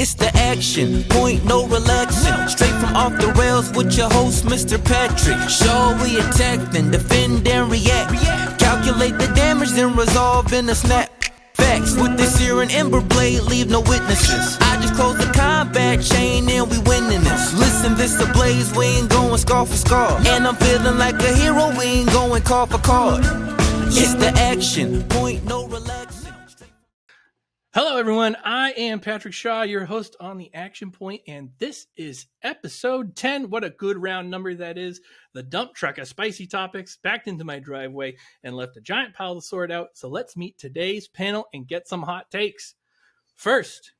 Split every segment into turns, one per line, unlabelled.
It's the action, point no relaxing. Straight from off the rails with your host, Mr. Patrick. Show we attack, then defend and react. Calculate the damage, then resolve in a snap. Facts with this here and ember blade, leave no witnesses. I just close the combat chain and we winning this. Listen, this a blaze, we ain't going scar for scar. And I'm feeling like a hero, we ain't going card for card. It's the action, point no relaxing.
Hello, everyone. I am Patrick Shaw, your host on the Action Point, and this is episode 10. What a good round number that is. The dump truck of spicy topics backed into my driveway and left a giant pile to sort out. So let's meet today's panel and get some hot takes. First,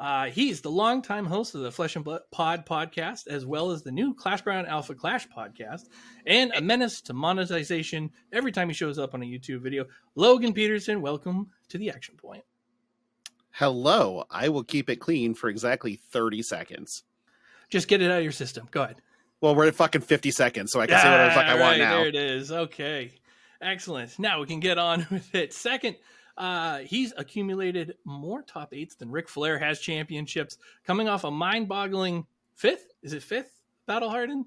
uh, he's the longtime host of the Flesh and Blood Pod podcast, as well as the new Clash Ground Alpha Clash podcast, and a menace to monetization every time he shows up on a YouTube video. Logan Petersen, welcome to the Action Point.
Hello, I will keep it clean for exactly 30 seconds.
Just get it out of your system. Go ahead.
Well, we're at fucking 50 seconds, so I can say whatever the fuck I
right,
want now.
There it is. Okay. Excellent. Now we can get on with it. Second, uh, he's accumulated more top eights than Ric Flair has championships, coming off a mind boggling fifth. Is it fifth Battle Hardened?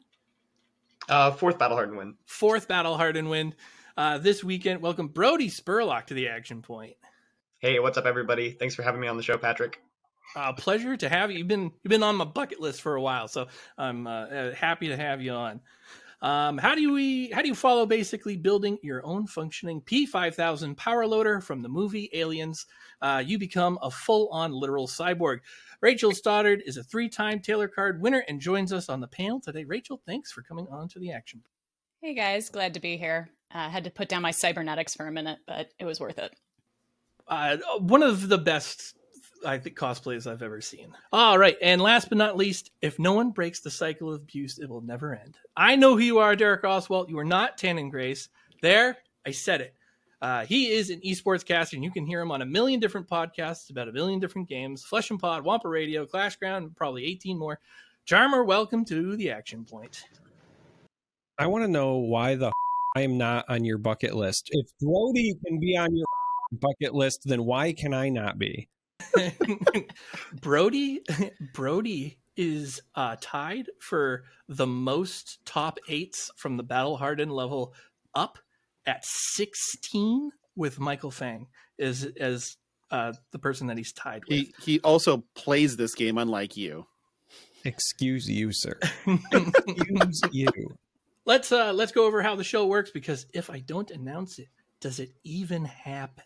Uh, fourth Battle Hardened win.
Fourth Battle Hardened win uh, this weekend. Welcome Brodie Spurlock to the Action Point.
Hey, what's up, everybody? Thanks for having me on the show, Patrick.
Uh, pleasure to have you. You've been you've been on my bucket list for a while, so I'm uh, uh, happy to have you on. Um, how do we how do you follow basically building your own functioning P5000 power loader from the movie Aliens? Uh, you become a full on literal cyborg. Rachel Stoddard is a three time Taylor Card winner and joins us on the panel today. Rachel, thanks for coming on to the action.
Hey guys, glad to be here. I uh, had to put down my cybernetics for a minute, but it was worth it.
Uh, one of the best I think cosplays I've ever seen. All right, and last but not least, if no one breaks the cycle of abuse, it will never end. I know who you are, Derek Oswald. You are not Tannen Grace. There, I said it. Uh, he is an esports caster, and you can hear him on a million different podcasts about a million different games Flesh and Pod, Wampa Radio, Clash Ground, probably 18 more. Charmer, welcome to the Action Point.
I want to know why the I am not on your bucket list. If Brodie can be on your bucket list, then why can I not be?
Brodie Brodie is uh, tied for the most top eights from the battle hardened level up at 16 with Michael Fang as as uh, the person that he's tied with.
He he also plays this game unlike you.
Excuse you, sir. Excuse you.
Let's uh let's go over how the show works because if I don't announce it, does it even happen?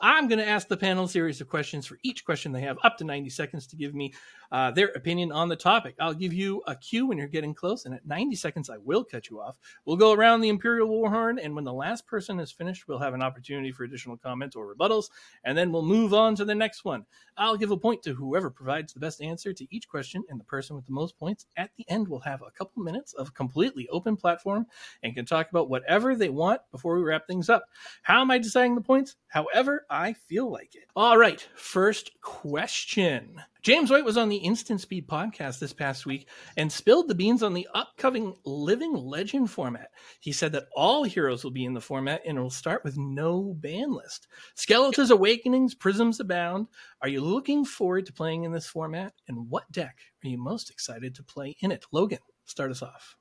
I'm going to ask the panel a series of questions. For each question, they have up to 90 seconds to give me uh, their opinion on the topic. I'll give you a cue when you're getting close, and at 90 seconds, I will cut you off. We'll go around the Imperial Warhorn, and when the last person is finished, we'll have an opportunity for additional comments or rebuttals, and then we'll move on to the next one. I'll give a point to whoever provides the best answer to each question, and the person with the most points at the end will have a couple minutes of completely open platform and can talk about whatever they want before we wrap things up. How am I deciding the points? However, I feel like it. All right, first question. James White was on the Instant Speed podcast this past week and spilled the beans on the upcoming Living Legend format. He said that all heroes will be in the format and it will start with no ban list. Skeletons Awakenings, Prisms Abound. Are you looking forward to playing in this format? And what deck are you most excited to play in it? Logan, start us off.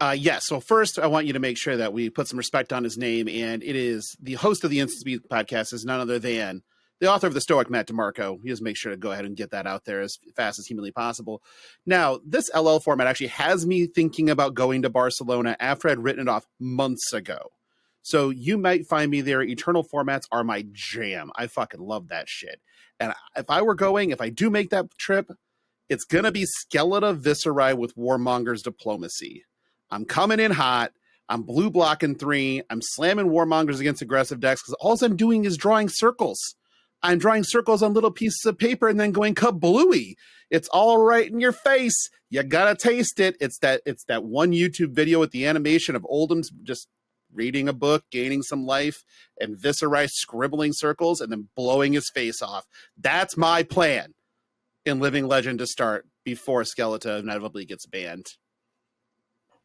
Uh, yes. So first, I want you to make sure that we put some respect on his name, and it is the host of the Instant Speed podcast is none other than the author of the Stoic, Matt DeMarco. He just make sure to go ahead and get that out there as fast as humanly possible. Now, this LL format actually has me thinking about going to Barcelona after I'd written it off months ago. So you might find me there. Eternal formats are my jam. I fucking love that shit. And if I were going, if I do make that trip, it's gonna be Skeletor Viserai with Warmonger's diplomacy. I'm coming in hot. I'm blue blocking three. I'm slamming warmongers against aggressive decks because all I'm doing is drawing circles. I'm drawing circles on little pieces of paper and then going kablooey. It's all right in your face. You gotta taste it. It's that it's that one YouTube video with the animation of Oldhim's just reading a book, gaining some life, and Viserai scribbling circles and then blowing his face off. That's my plan in Living Legend to start before Skeletor inevitably gets banned.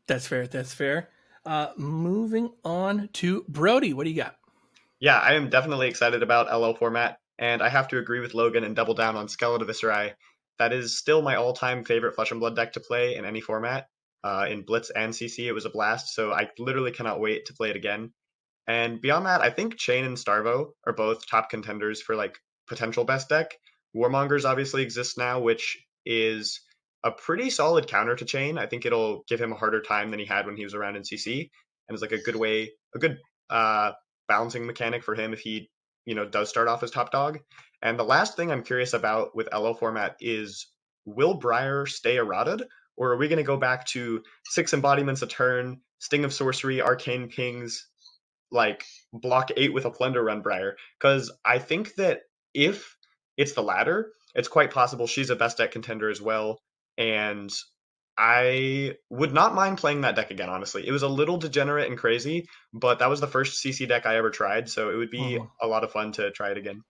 That's fair. That's fair. Uh, moving on to Brodie. What do you got?
Yeah, I am definitely excited about LL format. And I have to agree with Logan and double down on Skeleton Viserai. That is still my all-time favorite Flesh and Blood deck to play in any format. Uh, in Blitz and CC, it was a blast. So I literally cannot wait to play it again. And beyond that, I think Chane and Starvo are both top contenders for like potential best deck. Warmongers obviously exists now, which is a pretty solid counter to Chane. I think it'll give him a harder time than he had when he was around in CC, and it's like a good way, a good uh, balancing mechanic for him if he, you know, does start off as top dog. And the last thing I'm curious about with LL format is will Briar stay eroded, or are we going to go back to six embodiments a turn, Sting of Sorcery, Arcane Pings, like block eight with a Plunder Run Briar? Because I think that if it's the latter, it's quite possible she's a best deck contender as well. And I would not mind playing that deck again, honestly. It was a little degenerate and crazy, but that was the first CC deck I ever tried, so it would be
Mhm.
a lot of fun to try it again.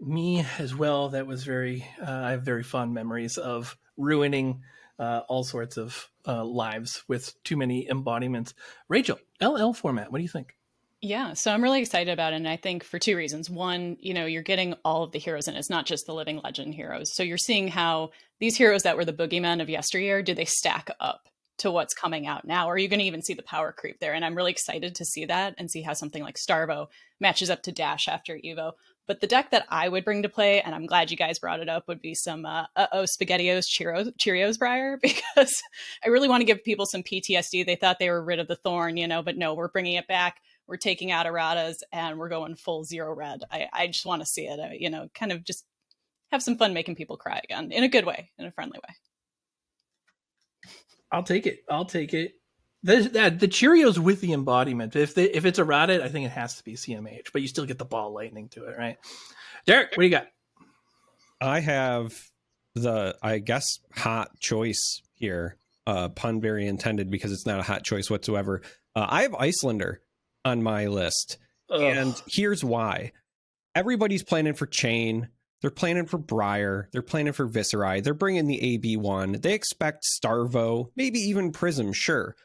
me as well that was very uh, i have very fond memories of ruining uh, all sorts of uh, lives with too many embodiments rachel ll format what do you think
Yeah, so I'm really excited about it. And I think for two reasons. One, you know, you're getting all of the heroes in. It's not just the living legend heroes. So you're seeing how these heroes that were the boogeymen of yesteryear, do they stack up to what's coming out now? Or are you going to even see the power creep there? And I'm really excited to see that and see how something like Starvo matches up to Dash after Evo. But the deck that I would bring to play, and I'm glad you guys brought it up, would be some uh oh SpaghettiOs Cheerios, Cheerios Briar, because I really want to give people some PTSD. They thought they were rid of the thorn, you know, but no, we're bringing it back we're taking out erratas and we're going full zero red. I, I just want to see it, uh, you know, kind of just have some fun making people cry again in a good way, in a friendly way.
i'll take it i'll take it the, that, the cheerios with the embodiment if they, if it's errated i think it has to be cmh but you still get the ball lightning to it right derek what do you got
I have the, I guess, hot choice here. Uh, pun very intended because it's not a hot choice whatsoever. Uh, I have Iyslander on my list. And here's why. Everybody's planning for Chane. They're planning for Briar. They're planning for Viserai. They're bringing the AB1. They expect Starvo, maybe even Prism, sure.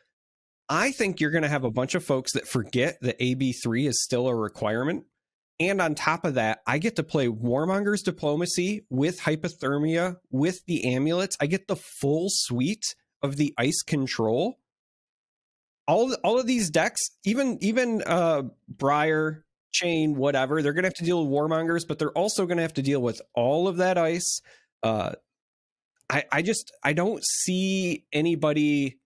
I think you're going to have a bunch of folks that forget that AB3 is still a requirement. And on top of that, I get to play Warmonger's Diplomacy with Hypothermia, with the amulets. I get the full suite of the ice control. All, all of these decks, even even uh Briar, Chane, whatever, they're gonna have to deal with Warmongers, but they're also gonna have to deal with all of that ice. Uh I, I just I don't see anybody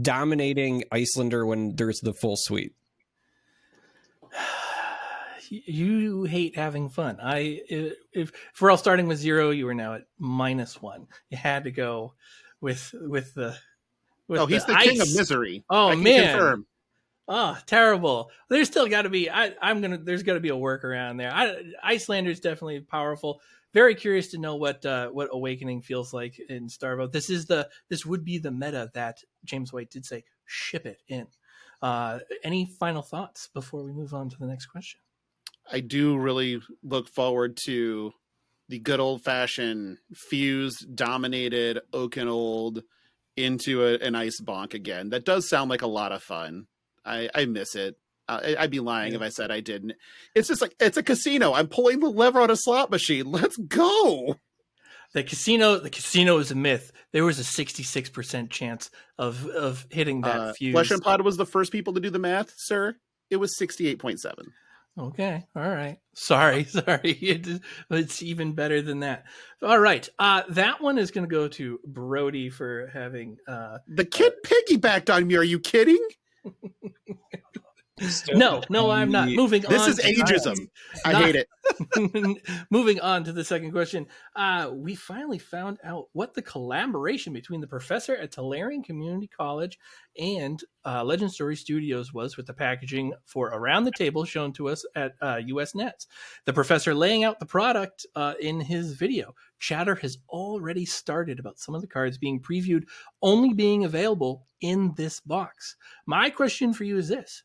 dominating Iyslander when there's the full suite.
you hate having fun. I if, if we're all starting with zero, you are now at minus one. You had to go with with the.
Oh, he's the, king of misery.
Oh,
I can
man.
confirm.
Oh, terrible! There's still got to be. I, I'm gonna. There's got to be a workaround there. I, Iyslander's definitely powerful. Very curious to know what uh, what awakening feels like in Starvo. This is the. This would be the meta that James White did say. Ship it in. Uh, any final thoughts before we move on to the next question?
I do really look forward to the good old fashioned fused, dominated Oaken Old into a, an ice bonk again. That does sound like a lot of fun. I, I miss it. I, I'd be lying if I said I didn't. It's just like it's a casino. I'm pulling the lever on a slot machine. Let's go.
The casino. The casino is a myth. There was a 66 percent chance of of hitting that
Uh,
fuse.
Flesh and Pod was the first people to do the math, sir. It was sixty eight point seven.
Okay. All right. Sorry. Sorry. It, it's even better than that. All right. Uh, that one is going to go to Brodie for having. Uh,
The kid piggybacked on me. Are you kidding?
no, no, I'm not. Moving
This
on.
This
is
ageism. I hate it.
Moving on to the second question. Uh, we finally found out what the collaboration between the professor at Talarian Community College and uh, Legend Story Studios was with the packaging for Around the Table shown to us at uh, US Nets. The professor laying out the product uh, in his video. Chatter has already started about some of the cards being previewed, only being available in this box. My question for you is this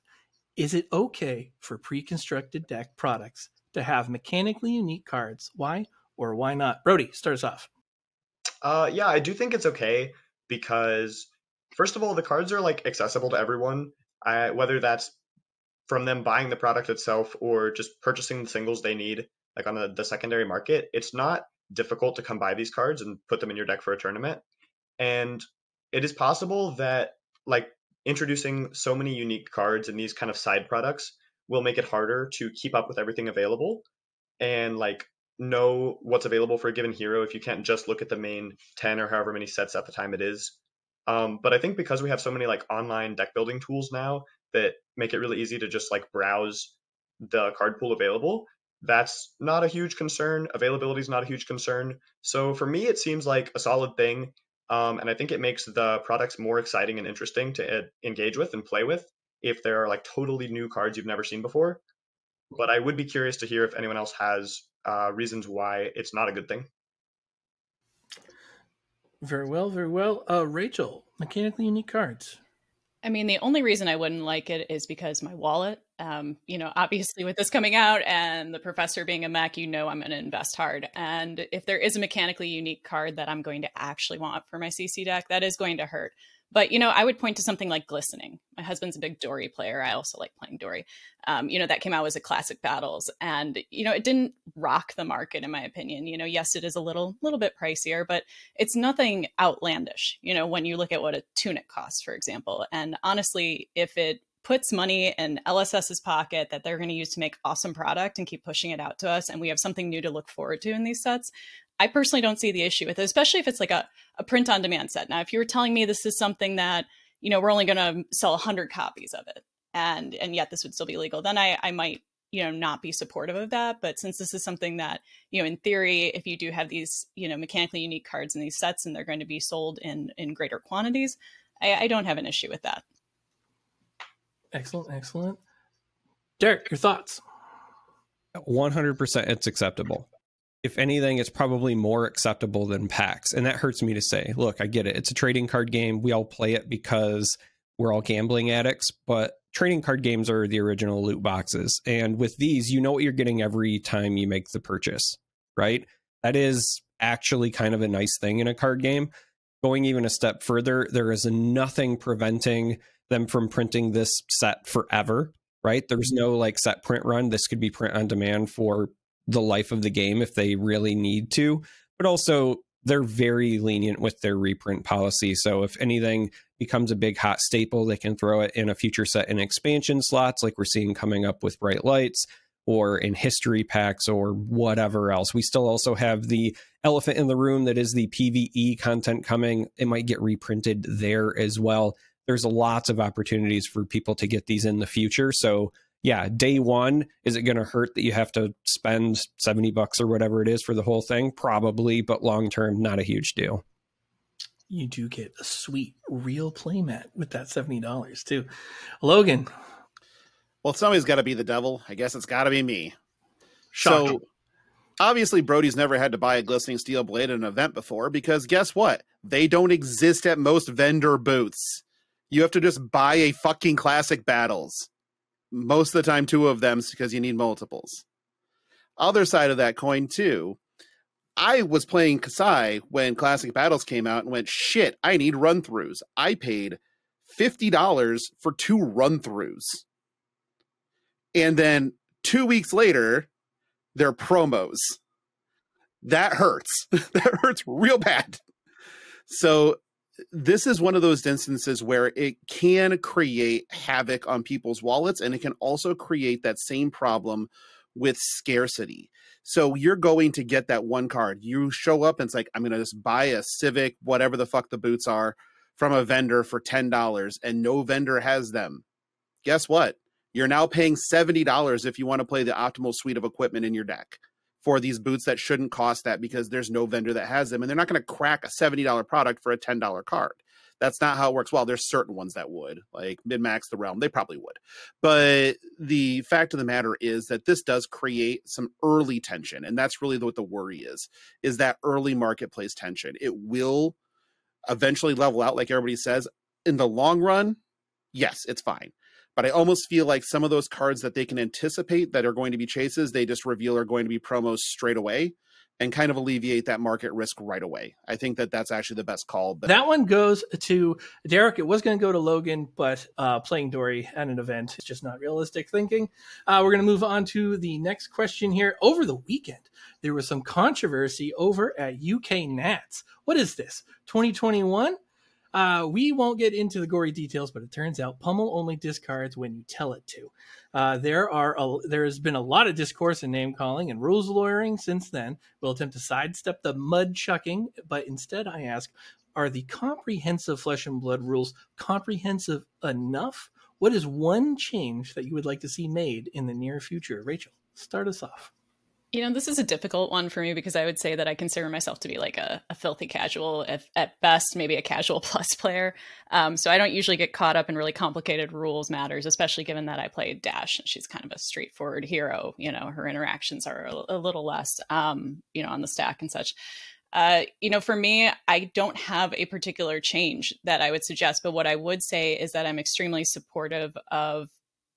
Is it okay for pre constructed deck products to have mechanically unique cards? Why or why not? Brodie, start us off.
Uh, yeah, I do think it's okay because first of all, the cards are like accessible to everyone. Whether that's from them buying the product itself or just purchasing the singles they need. like on the, the secondary market, it's not difficult to come by these cards and put them in your deck for a tournament. And it is possible that like introducing so many unique cards and these kind of side products will make it harder to keep up with everything available and like know what's available for a given hero if you can't just look at the main 10 or however many sets at the time it is. Um, but I think because we have so many like online deck building tools now that make it really easy to just like browse the card pool available, that's not a huge concern. Availability is not a huge concern. So for me, it seems like a solid thing. Um, and I think it makes the products more exciting and interesting to ed- engage with and play with if there are like totally new cards you've never seen before. But I would be curious to hear if anyone else has uh, reasons why it's not a good thing.
Very well, very well. Uh, Rachel, mechanically unique cards.
I mean, the only reason I wouldn't like it is because my wallet. Um, you know, obviously with this coming out and the professor being a Mac, you know I'm going to invest hard. And if there is a mechanically unique card that I'm going to actually want for my CC deck, that is going to hurt. But you know, I would point to something like Glistening. My husband's a big Dori player. I also like playing Dori. Um, you know, that came out as a classic battles, and you know, it didn't rock the market in my opinion. You know, yes, it is a little little bit pricier, but it's nothing outlandish. You know, when you look at what a tunic costs, for example, and honestly, if it puts money in LSS's pocket that they're going to use to make awesome product and keep pushing it out to us, and we have something new to look forward to in these sets, I personally don't see the issue with it, especially if it's like a, a print on demand set. Now, if you were telling me this is something that, you know, we're only going to sell 100 copies of it and and yet this would still be legal, then I, I might, you know, not be supportive of that. But since this is something that, you know, in theory, if you do have these, you know, mechanically unique cards in these sets and they're going to be sold in in greater quantities, I, I don't have an issue with that.
Excellent, excellent. Derek, your thoughts?
100% it's acceptable if anything, it's probably more acceptable than packs. And that hurts me to say. Look, I get it. It's a trading card game. We all play it because we're all gambling addicts, but trading card games are the original loot boxes. And with these, you know what you're getting every time you make the purchase, right? That is actually kind of a nice thing in a card game. Going even a step further, there is nothing preventing them from printing this set forever, right? There's mm-hmm. no like set print run. This could be print on demand for the life of the game if they really need to, but also they're very lenient with their reprint policy. So if anything becomes a big hot staple, they can throw it in a future set in expansion slots like we're seeing coming up with Bright Lights or in history packs or whatever else. We still also have the elephant in the room that is the PvE content coming. It might get reprinted there as well. There's lots of opportunities for people to get these in the future. So yeah, day one, is it going to hurt that you have to spend 70 bucks or whatever it is for the whole thing? Probably, but long term, not a huge deal.
You do get a sweet real playmat with that $70 too. Logan.
Well, somebody's got to be the devil. I guess it's got to be me. Shocking. So obviously Brodie's never had to buy a glistening steel blade at an event before because guess what? They don't exist at most vendor booths. You have to just buy a fucking classic battles most of the time two of them because you need multiples. Other side of that coin too, I was playing Kassai when Classic Battles came out and went, shit, I need run throughs. I paid $50 for two run throughs. And then two weeks later, they're promos. That hurts. that hurts real bad. So this is one of those instances where it can create havoc on people's wallets and it can also create that same problem with scarcity. So you're going to get that one card. You show up and it's like, I'm going to just buy a Civic, whatever the fuck the boots are, from a vendor for $10 and no vendor has them. Guess what? You're now paying $70 if you want to play the optimal suite of equipment in your deck for these boots that shouldn't cost that because there's no vendor that has them and they're not going to crack a $70 product for a $10 card. That's not how it works. Well there's certain ones that would like min-max the realm they probably would. But the fact of the matter is that this does create some early tension and that's really what the worry is is that early marketplace tension. It will eventually level out like everybody says. In the long run yes it's fine but I almost feel like some of those cards that they can anticipate that are going to be chases, they just reveal are going to be promos straight away and kind of alleviate that market risk right away. I think that that's actually the best call.
But that one goes to Derek. It was going to go to Logan, but uh, playing Dori at an event is just not realistic thinking. Uh, we're going to move on to the next question here. Over the weekend, there was some controversy over at UK Nats. What is this? 2021? Uh, we won't get into the gory details, but it turns out Pummel only discards when you tell it to. Uh, there are a, there has been a lot of discourse and name calling and rules lawyering since then. We'll attempt to sidestep the mud chucking, but instead I ask, are the comprehensive flesh and blood rules comprehensive enough? What is one change that you would like to see made in the near future? Rachel, start us off.
You know, this is a difficult one for me because I would say that I consider myself to be like a, a filthy casual, if at best, maybe a casual plus player. Um, so I don't usually get caught up in really complicated rules matters, especially given that I play Dash and she's kind of a straightforward hero. You know, her interactions are a, a little less, um, you know, on the stack and such. Uh, you know, for me, I don't have a particular change that I would suggest, but what I would say is that I'm extremely supportive of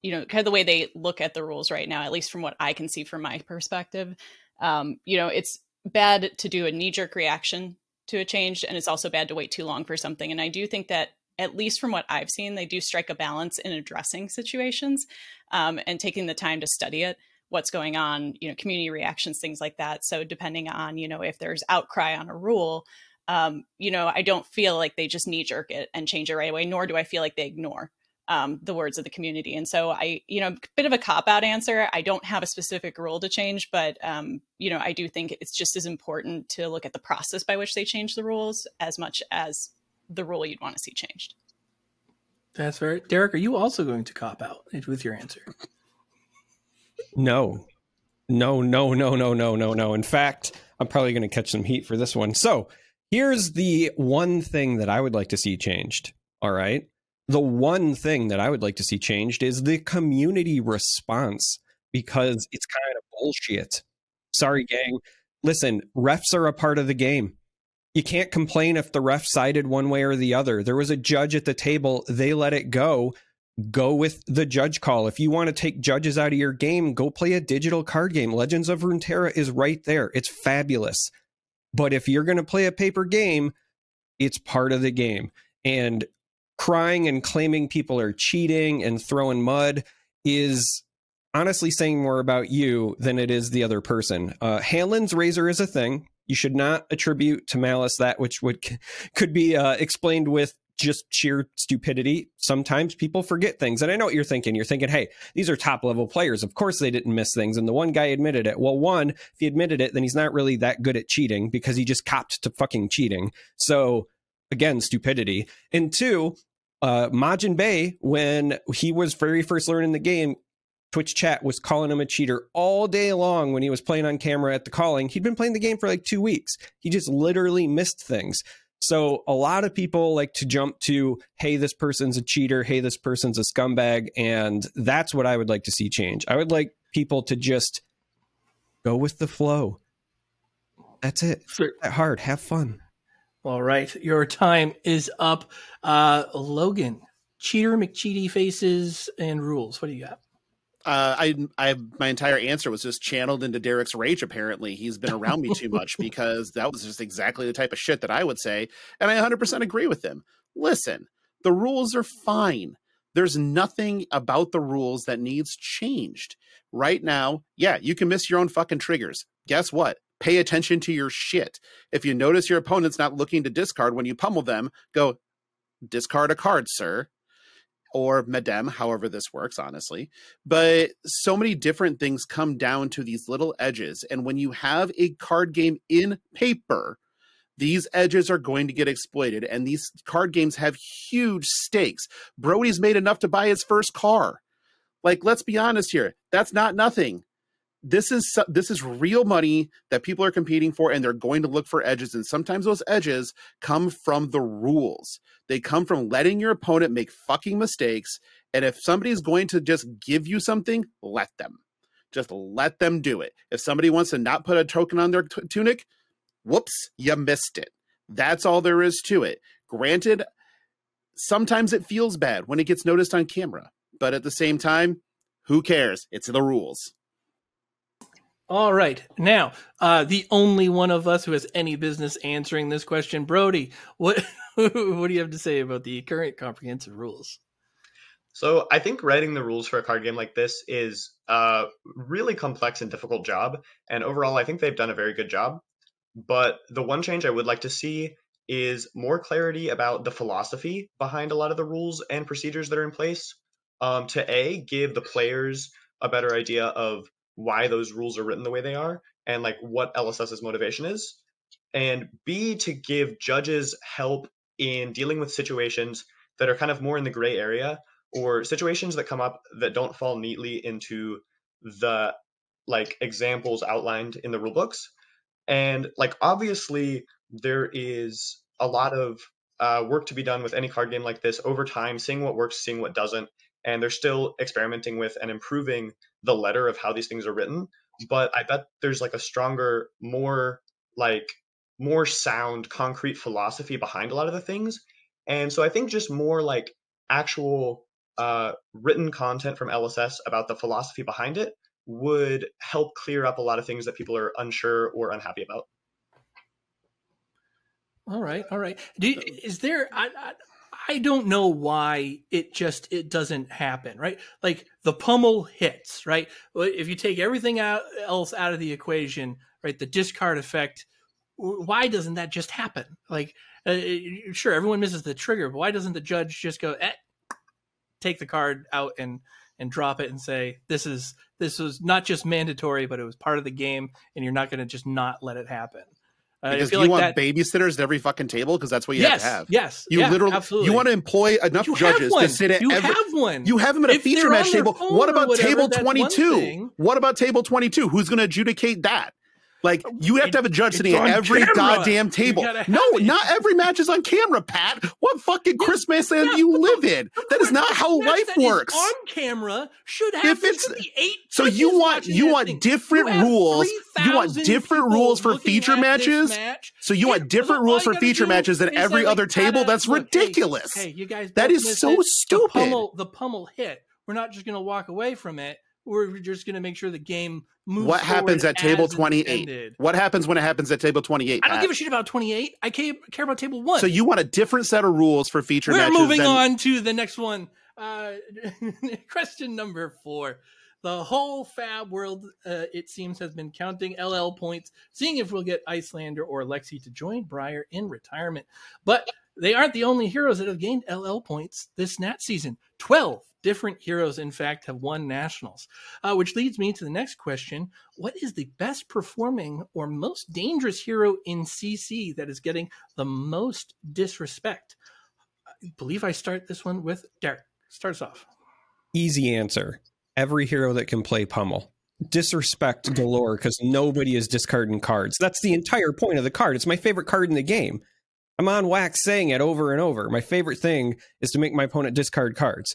you know, kind of the way they look at the rules right now, at least from what I can see from my perspective. Um, you know, it's bad to do a knee jerk reaction to a change, and it's also bad to wait too long for something. And I do think that, at least from what I've seen, they do strike a balance in addressing situations um, and taking the time to study it what's going on you know community reactions things like that so depending on you know if there's outcry on a rule um, you know i don't feel like they just knee jerk it and change it right away nor do i feel like they ignore um, the words of the community. And so I, you know, a bit of a cop out answer. I don't have a specific rule to change, but um, you know, I do think it's just as important to look at the process by which they change the rules as much as the rule you'd want to see changed.
That's very Derek. Are you also going to cop out with your answer?
No, no, no, no, no, no, no, no. In fact, I'm probably going to catch some heat for this one. So here's the one thing that I would like to see changed. All right the one thing that I would like to see changed is the community response because it's kind of bullshit. Sorry, gang. Listen, refs are a part of the game. You can't complain if the ref sided one way or the other. There was a judge at the table, they let it go. Go with the judge call. If you want to take judges out of your game, go play a digital card game. Legends of Runeterra is right there. It's fabulous. But if you're going to play a paper game, it's part of the game. And crying and claiming people are cheating and throwing mud is honestly saying more about you than it is the other person. Uh, Hanlon's razor is a thing. You should not attribute to malice that which would could be uh, explained with just sheer stupidity. Sometimes people forget things. And I know what you're thinking. You're thinking, hey, these are top level players. Of course they didn't miss things. And the one guy admitted it. Well, one, if he admitted it, then he's not really that good at cheating because he just copped to fucking cheating. So again, stupidity. And two, uh, Majin Bay, when he was very first learning the game, Twitch chat was calling him a cheater all day long when he was playing on camera at the calling. He'd been playing the game for like two weeks. He just literally missed things. So a lot of people like to jump to, hey, this person's a cheater. Hey, this person's a scumbag. And that's what I would like to see change. I would like people to just go with the flow. That's it. That hard. Have fun.
All right, your time is up. Uh, Logan, cheater, McCheaty faces, and rules. What do you got?
Uh, I, I, my entire answer was just channeled into Derek's rage. Apparently, he's been around me too much because that was just exactly the type of shit that I would say, and I 100% agree with him. Listen, the rules are fine. There's nothing about the rules that needs changed right now. Yeah, you can miss your own fucking triggers. Guess what? Pay attention to your shit. If you notice your opponent's not looking to discard when you pummel them, go discard a card, sir. Or madame, however this works, honestly. But so many different things come down to these little edges. And when you have a card game in paper, these edges are going to get exploited. And these card games have huge stakes. Brodie's made enough to buy his first car. Like, let's be honest here. That's not nothing this is this is real money that people are competing for and they're going to look for edges and sometimes those edges come from the rules. They come from letting your opponent make fucking mistakes and if somebody's going to just give you something let them. Just let them do it. If somebody wants to not put a token on their t- tunic whoops you missed it. That's all there is to it. Granted sometimes it feels bad when it gets noticed on camera but at the same time who cares? It's the rules
All right. Now, uh, the only one of us who has any business answering this question, Brodie, what what do you have to say about the current comprehensive rules?
So I think writing the rules for a card game like this is a really complex and difficult job. And overall, I think they've done a very good job. But the one change I would like to see is more clarity about the philosophy behind a lot of the rules and procedures that are in place. Um, to A, give the players a better idea of why those rules are written the way they are and like what LSS's motivation is. And B, to give judges help in dealing with situations that are kind of more in the gray area or situations that come up that don't fall neatly into the like examples outlined in the rule books. And like obviously there is a lot of uh, work to be done with any card game like this over time, seeing what works, seeing what doesn't, and they're still experimenting with and improving the letter of how these things are written but i bet there's like a stronger more like more sound concrete philosophy behind a lot of the things. And so i think just more like actual uh, written content from lss about the philosophy behind it would help clear up a lot of things that people are unsure or unhappy about.
All right all right. Do, is there I, I I don't know why it just it doesn't happen, right? Like the pummel hits, right? If you take everything out, else out of the equation, right, the discard effect, why doesn't that just happen? Like, uh, sure, everyone misses the trigger, but why doesn't the judge just go, eh, take the card out and and drop it and say this is this was not just mandatory, but it was part of the game, and you're not going to just not let it happen.
Uh, because you like want that... babysitters at every fucking table because that's what you
yes,
have to have.
Yes,
you
yeah,
literally
absolutely.
you want to employ enough
you
judges to sit at
you
every.
have one.
You have them at a
if
feature match table. What about
whatever,
table twenty two? What about table twenty two? Who's going to adjudicate that? Like you have to have a judge sitting at every camera. goddamn table. No,
it.
not every match is on camera, Pat. What fucking yeah, Christmas land yeah, do you live in? That is not how life works.
on camera should have
if it's
eight.
So you want you want different
you
rules. You want different rules for feature matches.
Match.
So you want different rules for feature matches than every other table. That's ridiculous.
Hey, you guys,
that is so stupid.
The pummel hit. We're not just going to walk away from it we're just going to make sure the game moves.
What happens at table 28? What happens when it happens at table 28?
I don't give a shit about 28. I care, care about table one.
So you want a different set of rules for feature
we're
matches.
moving
than...
on to the next one. Uh, question number four. The whole Fab world, uh, it seems, has been counting LL points, seeing if we'll get Iyslander or Lexi to join Briar in retirement. But they aren't the only heroes that have gained LL points this Nat season. 12 different heroes, in fact, have won nationals. Uh, which leads me to the next question What is the best performing or most dangerous hero in CC that is getting the most disrespect? I believe I start this one with Derek. Starts off.
Easy answer. Every hero that can play pummel. Disrespect galore because nobody is discarding cards. That's the entire point of the card. It's my favorite card in the game. I'm on wax saying it over and over. My favorite thing is to make my opponent discard cards.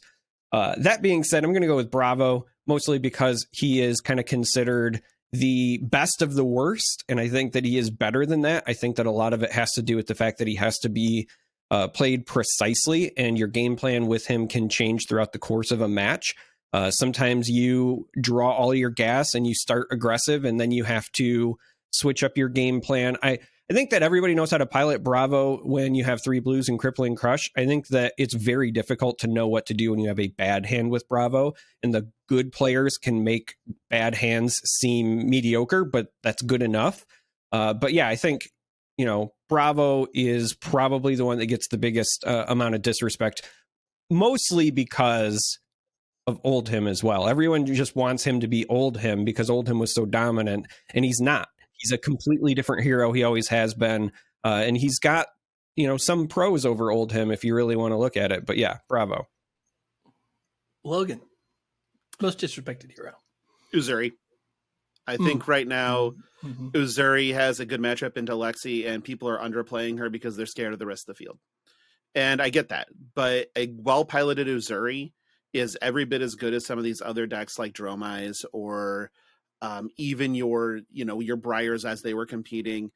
Uh, that being said, I'm going to go with Bravo, mostly because he is kind of considered the best of the worst. And I think that he is better than that. I think that a lot of it has to do with the fact that he has to be uh, played precisely, and your game plan with him can change throughout the course of a match. Uh, sometimes you draw all your gas and you start aggressive, and then you have to switch up your game plan. I I think that everybody knows how to pilot Bravo when you have three blues and crippling crush. I think that it's very difficult to know what to do when you have a bad hand with Bravo, and the good players can make bad hands seem mediocre, but that's good enough. Uh, but yeah, I think you know Bravo is probably the one that gets the biggest uh, amount of disrespect, mostly because of Oldhim as well. Everyone just wants him to be Oldhim because Oldhim was so dominant, and he's not he's a completely different hero. He always has been, uh, and he's got you know some pros over Oldhim if you really want to look at it. But yeah, bravo.
Logan, most disrespected hero.
Uzuri. I think mm. right now mm-hmm. Uzuri has a good matchup into Lexi, and people are underplaying her because they're scared of the rest of the field. And I get that, but a well piloted Uzuri is every bit as good as some of these other decks like Dromai's or um, even your you know your Briars as they were competing.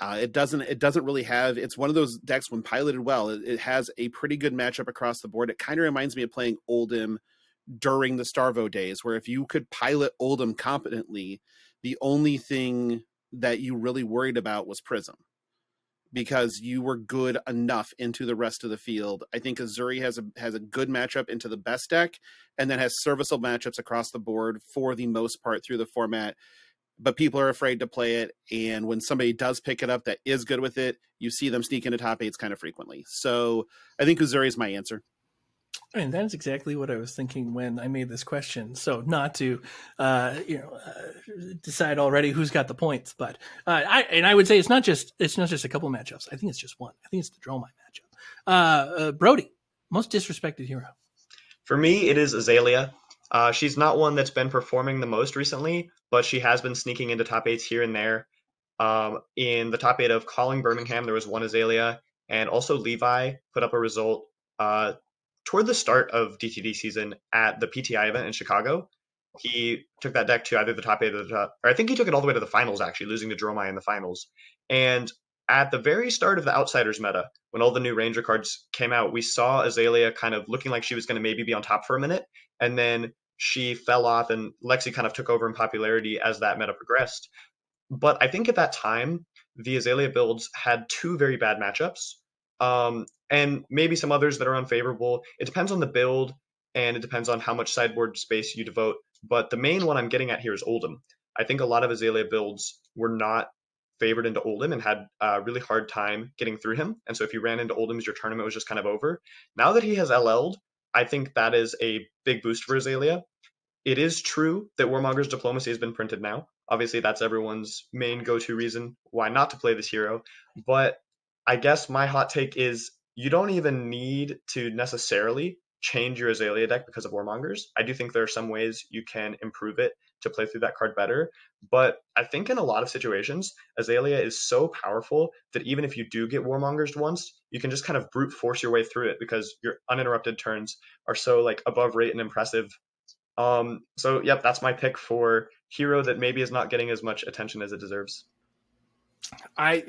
Uh, it doesn't it doesn't really have it's one of those decks when piloted well it, it has a pretty good matchup across the board it kind of reminds me of playing oldhim during the starvo days where if you could pilot oldhim competently the only thing that you really worried about was Prism because you were good enough into the rest of the field. I think Uzuri has a has a good matchup into the best deck and then has serviceable matchups across the board for the most part through the format. But people are afraid to play it, and when somebody does pick it up that is good with it, you see them sneak into top eights kind of frequently. So I think Uzuri is my answer.
And that's exactly what I was thinking when I made this question. So not to, uh, you know, uh, decide already who's got the points, but uh, I and I would say it's not just it's not just a couple matchups. I think it's just one. I think it's the Dromai matchup. Uh, uh, Brodie, most disrespected hero.
For me, it is Azalea. Uh, she's not one that's been performing the most recently, but she has been sneaking into top eights here and there. Um, in the top eight of Calling Birmingham, there was one Azalea, and also Levi put up a result uh, toward the start of DTD season at the PTI event in Chicago. He took that deck to either the top eight or the top, or I think he took it all the way to the finals, actually, losing to Dromai in the finals. And at the very start of the Outsiders meta, when all the new Ranger cards came out, we saw Azalea kind of looking like she was going to maybe be on top for a minute. And then she fell off, and Lexi kind of took over in popularity as that meta progressed. But I think at that time, the Azalea builds had two very bad matchups um, and maybe some others that are unfavorable. It depends on the build and it depends on how much sideboard space you devote. But the main one I'm getting at here is Oldhim. I think a lot of Azalea builds were not favored into Oldhim and had a really hard time getting through him. And so if you ran into Oldhim, your tournament was just kind of over. Now that he has LL'd, I think that is a big boost for Azalea. It is true that Warmonger's Diplomacy has been printed now. Obviously, that's everyone's main go to reason why not to play this hero. But I guess my hot take is you don't even need to necessarily change your Azalea deck because of Warmongers. I do think there are some ways you can improve it to play through that card better. But I think in a lot of situations, Azalea is so powerful that even if you do get Warmongers once, you can just kind of brute force your way through it because your uninterrupted turns are so like above rate and impressive. Um, so yep, that's my pick for hero that maybe is not getting as much attention as it deserves.
I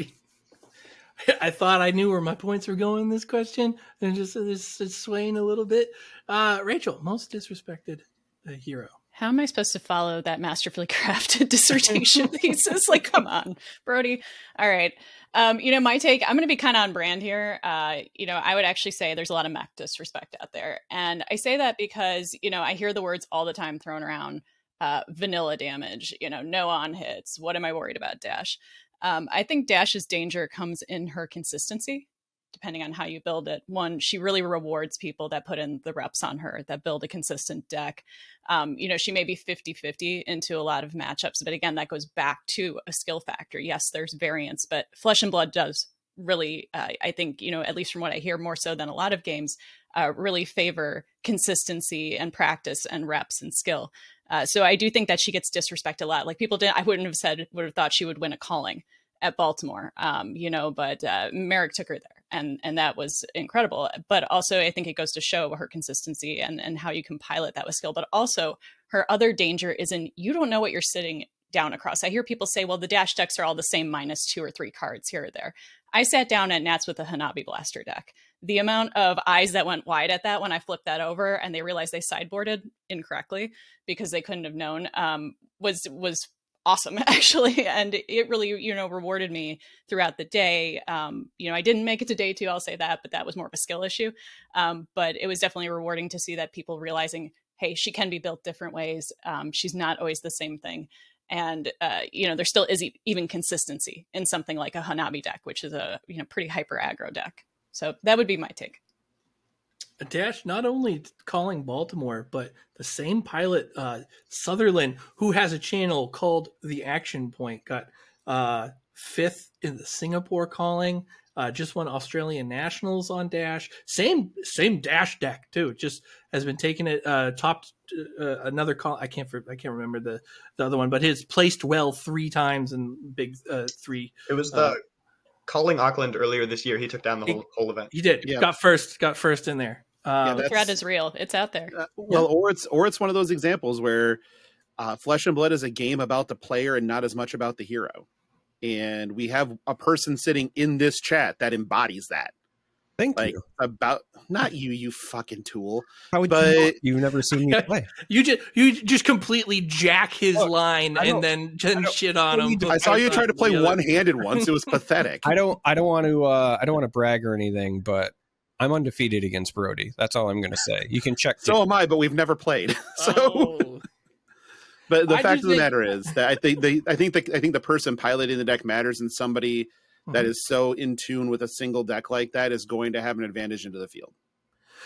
I thought I knew where my points were going in this question, and just it's, it's swaying a little bit. Uh, Rachel, most disrespected uh, hero.
How am I supposed to follow that masterfully crafted dissertation thesis? Like, come on, Brodie. All right. Um, you know, my take, I'm going to be kind of on brand here. Uh, you know, I would actually say there's a lot of mech disrespect out there. And I say that because, you know, I hear the words all the time thrown around uh, vanilla damage, you know, no on hits. What am I worried about, Dash? Um, I think Dash's danger comes in her consistency, depending on how you build it. One, she really rewards people that put in the reps on her, that build a consistent deck. Um, you know, she may be 50 50 into a lot of matchups, but again, that goes back to a skill factor. Yes, there's variance, but Flesh and Blood does really, uh, I think, you know, at least from what I hear more so than a lot of games, uh, really favor consistency and practice and reps and skill. Uh, so I do think that she gets disrespected a lot. Like people didn't, I wouldn't have said, would have thought she would win a calling at Baltimore, um, you know, but uh, Merrick took her there and, and that was incredible. But also I think it goes to show her consistency and, and how you can pilot that with skill. But also her other danger is in you don't know what you're sitting down across. I hear people say, well, the dash decks are all the same minus two or three cards here or there. I sat down at Nats with a Hanabi Blaster deck the amount of eyes that went wide at that when I flipped that over and they realized they sideboarded incorrectly because they couldn't have known um, was was awesome actually. And it really you know rewarded me throughout the day. Um, you know i didn't make it to day two i'll say that but that was more of a skill issue. Um, but it was definitely rewarding to see that people realizing hey she can be built different ways. Um, she's not always the same thing. And uh, you know there still is even consistency in something like a hanabi deck which is a you know pretty hyper aggro deck so that would be my take.
Dash not only calling Baltimore, but the same pilot, uh, Sutherland, who has a channel called The Action Point, got uh, fifth in the Singapore calling. Uh, just won Australian Nationals on Dash. Same same Dash deck too. Just has been taking it uh, top uh, another call. I can't I can't remember the the other one, but his placed well three times in big uh, three.
It was the uh, calling Auckland earlier this year, he took down the whole, he, whole event.
He did. Yeah. Got first. Got first in there.
Um, yeah, the threat is real. It's out there.
Uh, well, yeah. or it's or it's one of those examples where uh, Flesh and Blood is a game about the player and not as much about the hero. And we have a person sitting in this chat that embodies that.
Thank
like
you.
about not you, you fucking tool.
How would
but-
you? know? You've never seen me play.
You just you just completely jack his
Look,
line and then then shit on him.
I saw you try to play one handed once. It was pathetic.
I don't. I don't want to. Uh, I don't want to brag or anything, but I'm undefeated against Brodie. That's all I'm going to say. You can check.
So am I, but we've never played. So,
Oh.
but the
I
fact of the
think-
matter is that I think they, I think the, I think the person piloting the deck matters, and somebody that
Mhm.
is so in tune with a single deck like that is going to have an advantage into the field.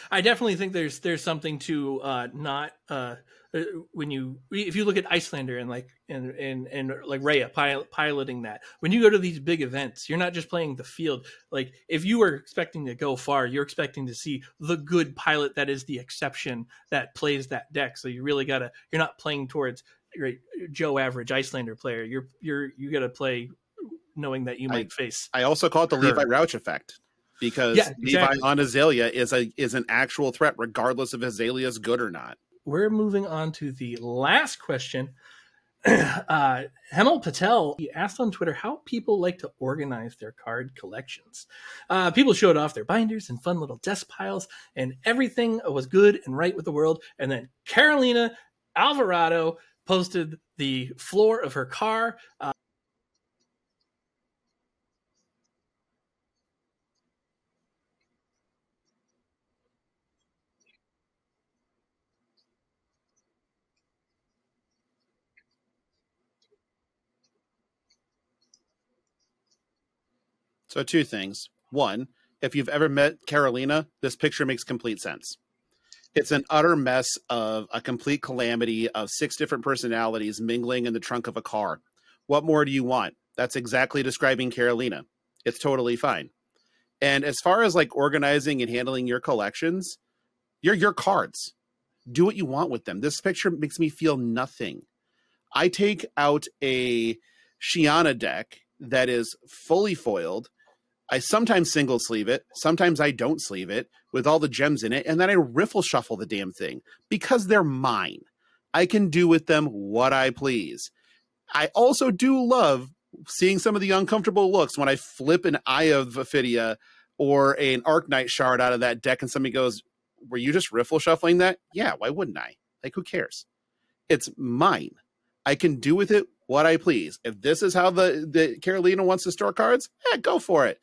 I definitely think there's there's something to uh, not uh, uh, when you if you look at Iyslander and like and and and like Rhea pilot, piloting that when you go to these big events you're not just playing the field like if you are expecting to go far you're expecting to see the good pilot that is the exception that plays that deck so you really gotta you're not playing towards right Joe average Iyslander player you're you're you gotta play knowing that you
I-
might face
I also call it the
Sure.
Levi Rouch effect because
Yeah, exactly.
Levi on Azalea is a is an actual threat, regardless if Azalea's good or not.
we're moving on to the last question. uh, Hemal Patel he asked on Twitter how people like to organize their card collections. Uh, people showed off their binders and fun little desk piles, and everything was good and right with the world. And then Carolina Alvarado posted the floor of her car. Uh,
So two things. One, if you've ever met Carolina, this picture makes complete sense. It's an utter mess of a complete calamity of six different personalities mingling in the trunk of a car. What more do you want? That's exactly describing Carolina. It's totally fine. And as far as like organizing and handling your collections, you're your cards. Do what you want with them. This picture makes me feel nothing. I take out a Shiana deck that is fully foiled. I sometimes single sleeve it, sometimes I don't sleeve it with all the gems in it, and then I riffle shuffle the damn thing because they're mine. I can do with them what I please. I also do love seeing some of the uncomfortable looks when I flip an Eye of Ophidia or an Arknight shard out of that deck and somebody goes, Were you just riffle shuffling that? Yeah, why wouldn't I? Like, who cares? It's mine. I can do with it what I please. If this is how the, the Carolina wants to store cards, yeah, go for it.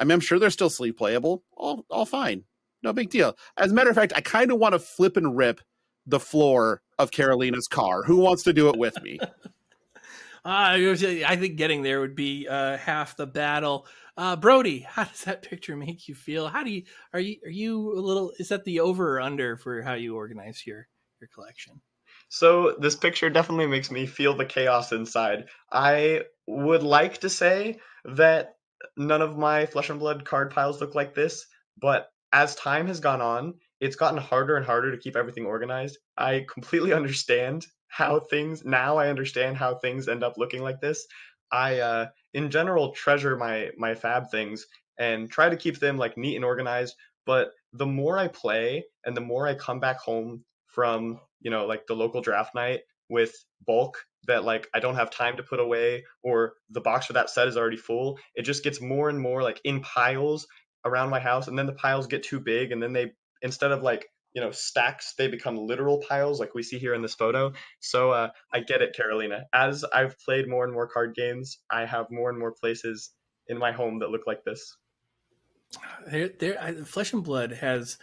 I mean, I'm sure they're still sleep playable. All, all fine. No big deal. As a matter of fact, I kind of want to flip and rip the floor of Carolina's car. Who wants to do it with me?
Uh, I think getting there would be uh, half the battle. Uh, Brodie, how does that picture make you feel? How do you are you are you a little? Is that the over or under for how you organize your your collection?
So this picture definitely makes me feel the chaos inside. I would like to say that none of my flesh and blood card piles look like this, but as time has gone on, it's gotten harder and harder to keep everything organized. I completely understand how things now I understand how things end up looking like this. I uh in general treasure my my fab things and try to keep them like neat and organized, but the more I play and the more I come back home from, you know, like the local draft night with bulk that like I don't have time to put away or the box for that set is already full, it just gets more and more like in piles around my house and then the piles get too big and then they instead of like you know stacks they become literal piles like we see here in this photo. So uh, i get it carolina. As i've played more and more card games i have more and more places in my home that look like this.
There, there, I, Flesh and Blood has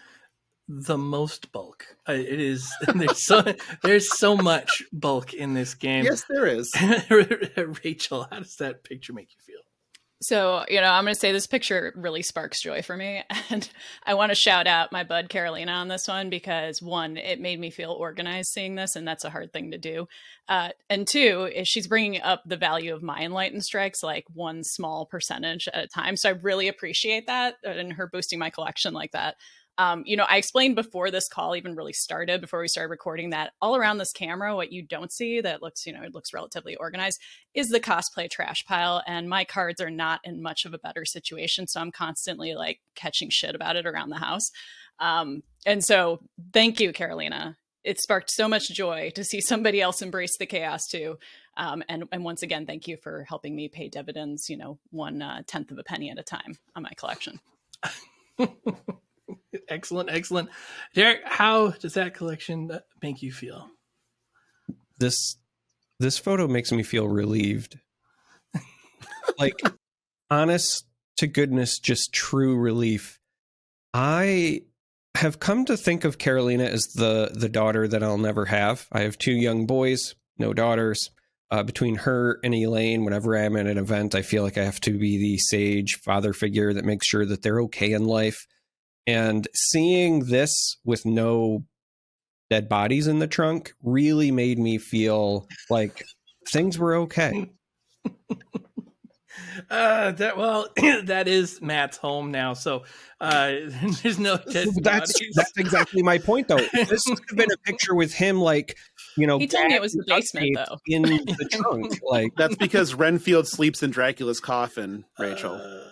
the most bulk. Uh, it is there's so there's so much bulk in this game.
yes, there is.
Rachel, how does that picture make you feel?
So, you know, I'm going to say this picture really sparks joy for me. And I want to shout out my bud Carolina on this one because one, it made me feel organized seeing this, and that's a hard thing to do. Uh, and two, is she's bringing up the value of my enlightened strikes like one small percentage at a time. So I really appreciate that and her boosting my collection like that. Um, you know, I explained before this call even really started, before we started recording, that all around this camera, what you don't see that looks, you know, it looks relatively organized is the cosplay trash pile. And my cards are not in much of a better situation. So I'm constantly like catching shit about it around the house. Um, and so thank you, Carolina. It sparked so much joy to see somebody else embrace the chaos too. Um, and, and once again, thank you for helping me pay dividends, you know, one uh, tenth of a penny at a time on my collection.
excellent, excellent. Derek, how does that collection make you feel?
This this photo makes me feel relieved. like honest to goodness, just true relief. I have come to think of Carolina as the the daughter that I'll never have. I have two young boys, no daughters. Uh, between her and Elaine, whenever I'm at an event, I feel like I have to be the sage father figure that makes sure that they're okay in life. And seeing this with no dead bodies in the trunk really made me feel like things were okay.
Uh, that well, that is Matt's home now, so uh, there's no dead
that's
bodies.
that's exactly my point, though. This could have been a picture with him, like you know,
He told me it was the basement, though.
in the trunk. Like
That's because Renfield sleeps in Dracula's coffin, Rachel.
Uh,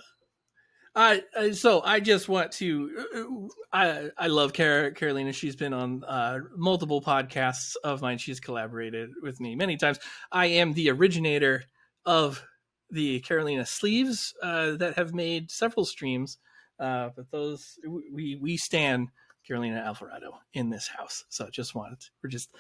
I uh, so I just want to. uh, I I love Car- Carolina. She's been on uh, multiple podcasts of mine. She's collaborated with me many times. I am the originator of the Carolina sleeves uh, that have made several streams. Uh, but those we we stand Carolina Alvarado in this house. So just wanted we're just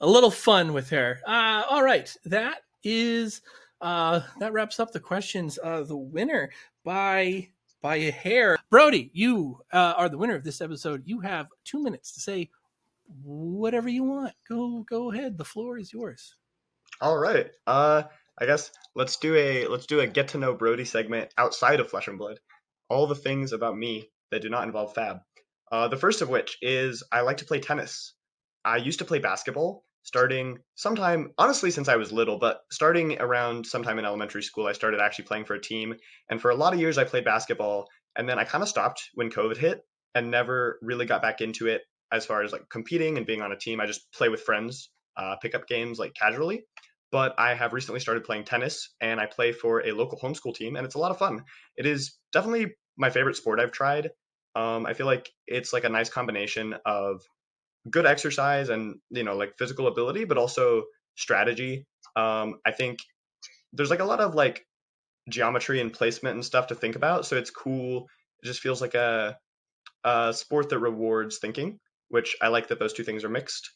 a little fun with her. Uh, all right, that is uh, that wraps up the questions. Uh, the winner by by a hair, Brodie. You uh, are the winner of this episode. You have two minutes to say whatever you want. Go go ahead. The floor is yours.
All right. Uh, I guess let's do a let's do a get to know Brodie segment outside of Flesh and Blood. All the things about me that do not involve Fab. Uh, the first of which is I like to play tennis. I used to play basketball starting sometime honestly since I was little, but starting around sometime in elementary school, I started actually playing for a team. And for a lot of years, I played basketball, and then I kind of stopped when COVID hit and never really got back into it as far as like competing and being on a team. I just play with friends, uh, pick up games like casually but I have recently started playing tennis and I play for a local homeschool team and it's a lot of fun. It is definitely my favorite sport I've tried. Um, I feel like it's like a nice combination of good exercise and you know like physical ability, but also strategy. Um, I think there's like a lot of like geometry and placement and stuff to think about, so it's cool. It just feels like a a sport that rewards thinking, which I like that those two things are mixed.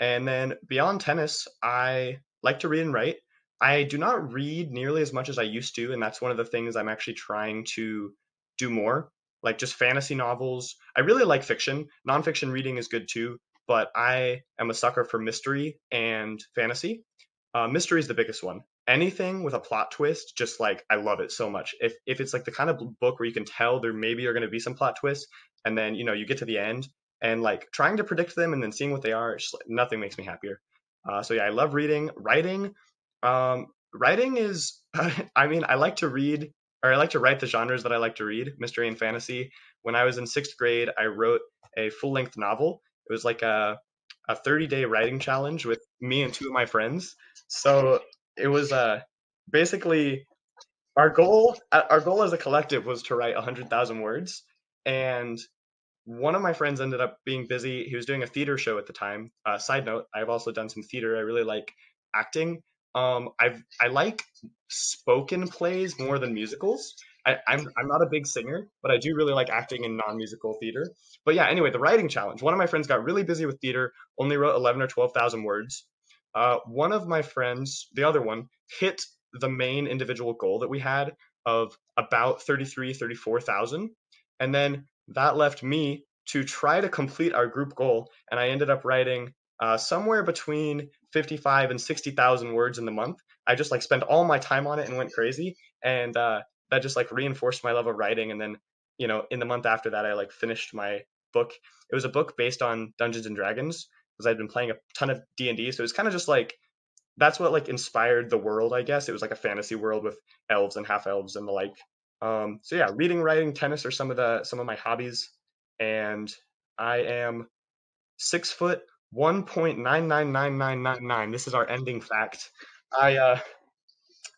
And then beyond tennis, I like to read and write. I do not read nearly as much as I used to, and that's one of the things I'm actually trying to do more. Like just fantasy novels. I really like fiction. Nonfiction reading is good too, but I am a sucker for mystery and fantasy. Uh, mystery is the biggest one. Anything with a plot twist, just like I love it so much. If if it's like the kind of book where you can tell there maybe are going to be some plot twists, and then you know you get to the end and like trying to predict them and then seeing what they are, just, nothing makes me happier. Uh, so yeah, I love reading. Writing, um, writing is, I mean, I like to read or I like to write the genres that I like to read, mystery and fantasy. When I was in sixth grade, I wrote a full length novel. It was like a a 30 day writing challenge with me and two of my friends. So it was uh, basically our goal. uh, Our goal as a collective was to write 100,000 words, and one of my friends ended up being busy. He was doing a theater show at the time. Uh, side note: I've also done some theater. I really like acting. Um, I've I like spoken plays more than musicals. I, I'm I'm not a big singer, but I do really like acting in non-musical theater. But yeah, anyway, the writing challenge. One of my friends got really busy with theater, only wrote eleven or twelve thousand words. Uh, one of my friends, the other one, hit the main individual goal that we had of about 33, 34,000. And then that left me to try to complete our group goal. And I ended up writing uh, somewhere between 55 and 60,000 words in the month. I just like spent all my time on it and went crazy. And uh, that just like reinforced my love of writing. And then, you know, in the month after that, I like finished my book. It was a book based on Dungeons and Dragons because I'd been playing a ton of D&D. So it was kind of just like, that's what like inspired the world, I guess. It was like a fantasy world with elves and half elves and the like. Um, so yeah, reading, writing, tennis are some of the some of my hobbies, and I am six foot one point nine nine nine nine nine nine. This is our ending fact. I uh,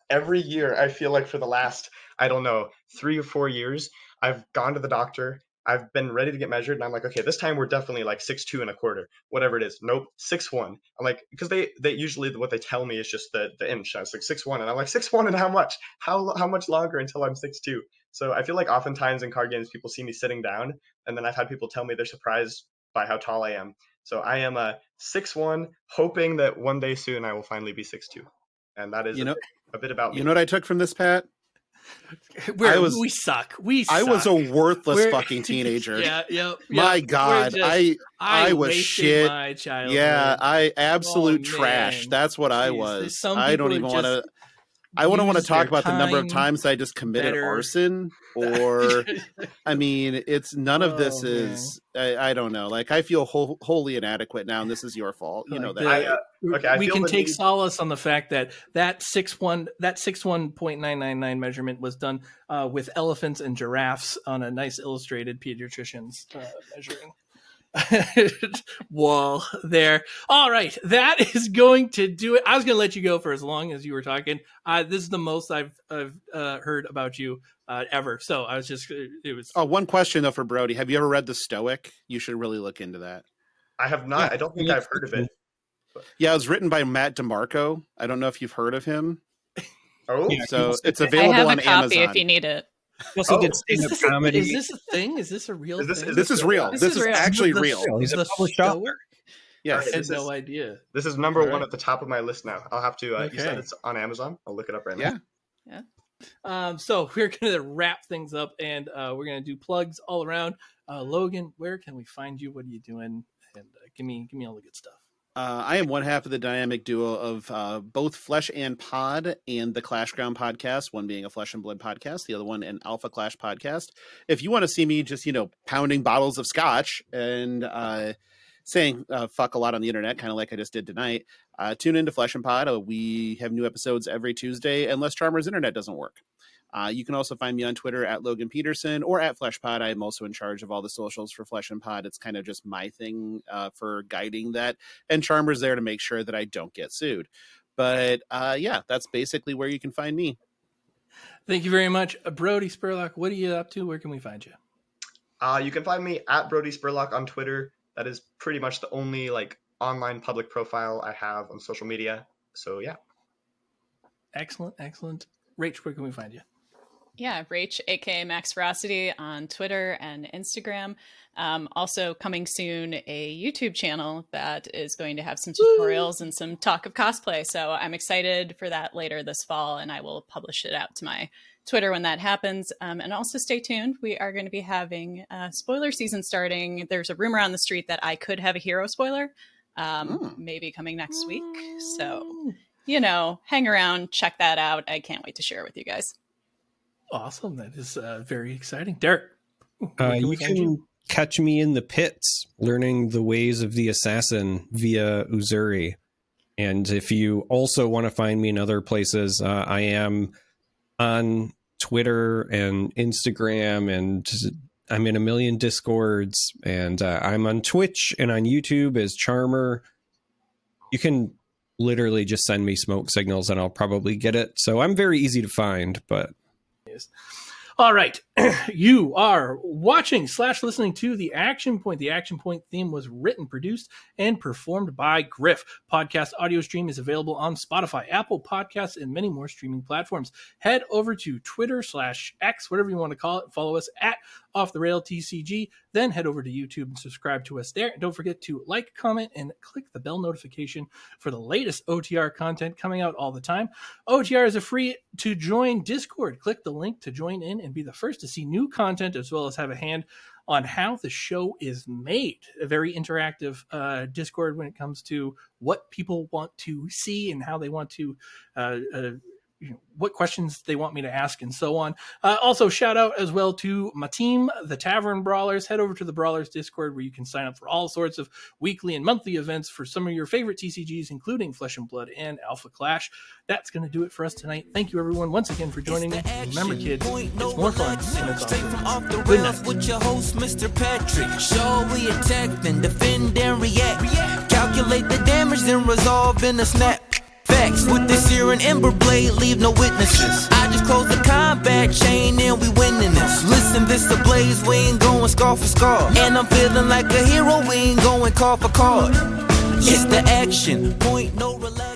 every year I feel like for the last I don't know three or four years I've gone to the doctor. I've been ready to get measured, and I'm like, okay, this time we're definitely like six two and a quarter, whatever it is. Nope, six one. I'm like, because they they usually what they tell me is just the the inch. I was like six one, and I'm like six one, and how much? How how much longer until I'm six two? So I feel like oftentimes in card games, people see me sitting down, and then I've had people tell me they're surprised by how tall I am. So I am a six one, hoping that one day soon I will finally be six two, and that is
You
a,
know,
bit- a bit about me.
you know what I took from this, Pat?
We're,
I was-
we suck. We
I was a worthless
We're-
fucking teenager.
yeah, yep.
My God,
just-
I
I,
I was shit.
My childhood.
yeah, I oh, absolute
Oh,
trash. That's what I was. I don't even want to.
Just
I wouldn't want to talk about the number of times I just committed
better.
arson, or I mean, it's none of this
Oh, man.
is. I, I don't know. Like I feel whole, wholly inadequate now, and this is your fault. You know that.
the-
I, uh, Okay, I
we can take
need-
solace on the fact that that six one that six one point nine nine nine measurement was done uh, with elephants and giraffes on a nice illustrated pediatrician's uh, measuring wall there. All right, that is going to do it. I was going to let you go for as long as you were talking. Uh, this is the most I've I've uh, heard about you uh, ever. So I was just it was
Oh, one question though for Brodie. Have you ever read The Stoic? You should really look into that.
I have not. I don't think I've heard of it.
Yeah, it was written by Matt DeMarco. I don't know if you've heard of him.
Oh,
So it's
I
available
have a
on
copy
Amazon.
if you need it.
He also
Oh,
did
is
stand-up
this, a, is this a thing? Is this a real
Is this-
thing?
is
this is real.
This
This,
is
is,
real.
actually
The-
real.
He's a
The
published author.
Yes.
I had
this
no
is-
idea.
this is number one at the top of my list now. I'll have to. Uh, You said it's on Amazon. I'll look it up right
Yeah.
now. Yeah.
Um, so we're going to wrap things up and uh, we're going to do plugs all around. Uh, Logan, where can we find you? What are you doing? And uh, give me give me all the good stuff.
Uh, I am one half of the dynamic duo of uh, both Flesh and Pod and the Clash Ground podcast, one being a Flesh and Blood podcast, the other one an Alpha Clash podcast. If you want to see me just, you know, pounding bottles of scotch and uh, saying uh, fuck a lot on the internet, kind of like I just did tonight, uh, tune into Flesh and Pod. Uh, we have new episodes every Tuesday, unless Charmer's internet doesn't work. Uh, you can also find me on Twitter at Logan Petersen or at FleshPod. I am also in charge of all the socials for Flesh and Pod. It's kind of just my thing uh, for guiding that and Charmer's there to make sure that I don't get sued. But uh, yeah, that's basically where you can find me.
Thank you very much, uh, Brodie Spurlock. What are you up to? Where can we find you?
Uh, you can find me at Brodie Spurlock on Twitter. That is pretty much the only like online public profile I have on social media. So yeah,
Excellent, excellent. Rach, where can we find you?
Yeah, Rach, aka Max Ferocity on Twitter and Instagram. Um, also coming soon, a YouTube channel that is going to have some tutorials and some talk of cosplay. So I'm excited for that later this fall, and I will publish it out to my Twitter when that happens. Um, and also stay tuned. We are going to be having a spoiler season starting. There's a rumor on the street that I could have a hero spoiler, um,
Mm.
maybe coming next week. So you know, hang around, check that out. I can't wait to share it with you guys.
Awesome. That is uh, very exciting. Derek,
Uh,
can
you can catch me in the pits learning the ways of the assassin via Uzuri. And if you also want to find me in other places, uh, I am on Twitter and Instagram, and I'm in a million discords, and uh, I'm on Twitch and on YouTube as Charmer. You can literally just send me smoke signals, and I'll probably get it. So I'm very easy to find, but
All right. you are watching slash listening to The Action Point. The Action Point theme was written, produced, and performed by Griff. Podcast audio stream is available on Spotify, Apple Podcasts, and many more streaming platforms. Head over to Twitter slash X, whatever you want to call it. Follow us at Off the Rail TCG. Then head over to YouTube and subscribe to us there. And don't forget to like, comment, and click the bell notification for the latest OTR content coming out all the time. OTR is a free to join Discord. Click the link to join in and be the first to see new content as well as have a hand on how the show is made. A very interactive uh, Discord when it comes to what people want to see and how they want to. Uh, uh, what questions they want me to ask and so on. Uh, also, shout out as well to my team, the Tavern Brawlers. Head over to the Brawlers Discord where you can sign up for all sorts of weekly and monthly events for some of your favorite TCGs, including Flesh and Blood and Alpha Clash. That's going to do it for us tonight. Thank you, everyone, once again for joining me.
It's the
And Remember, kids, it's
no
more fun when it's
Straight from
off
the
Good
rails
night.
with your host, Mr. Patrick. Show we attack, then defend and react. Calculate the damage, then resolve in a snap. With this here ember blade, leave no witnesses. I just close the combat chain and we winning this. Listen, this the blaze, we ain't going scar for scar. And I'm feeling like a hero, we ain't going call for card. It's the action point, no relax.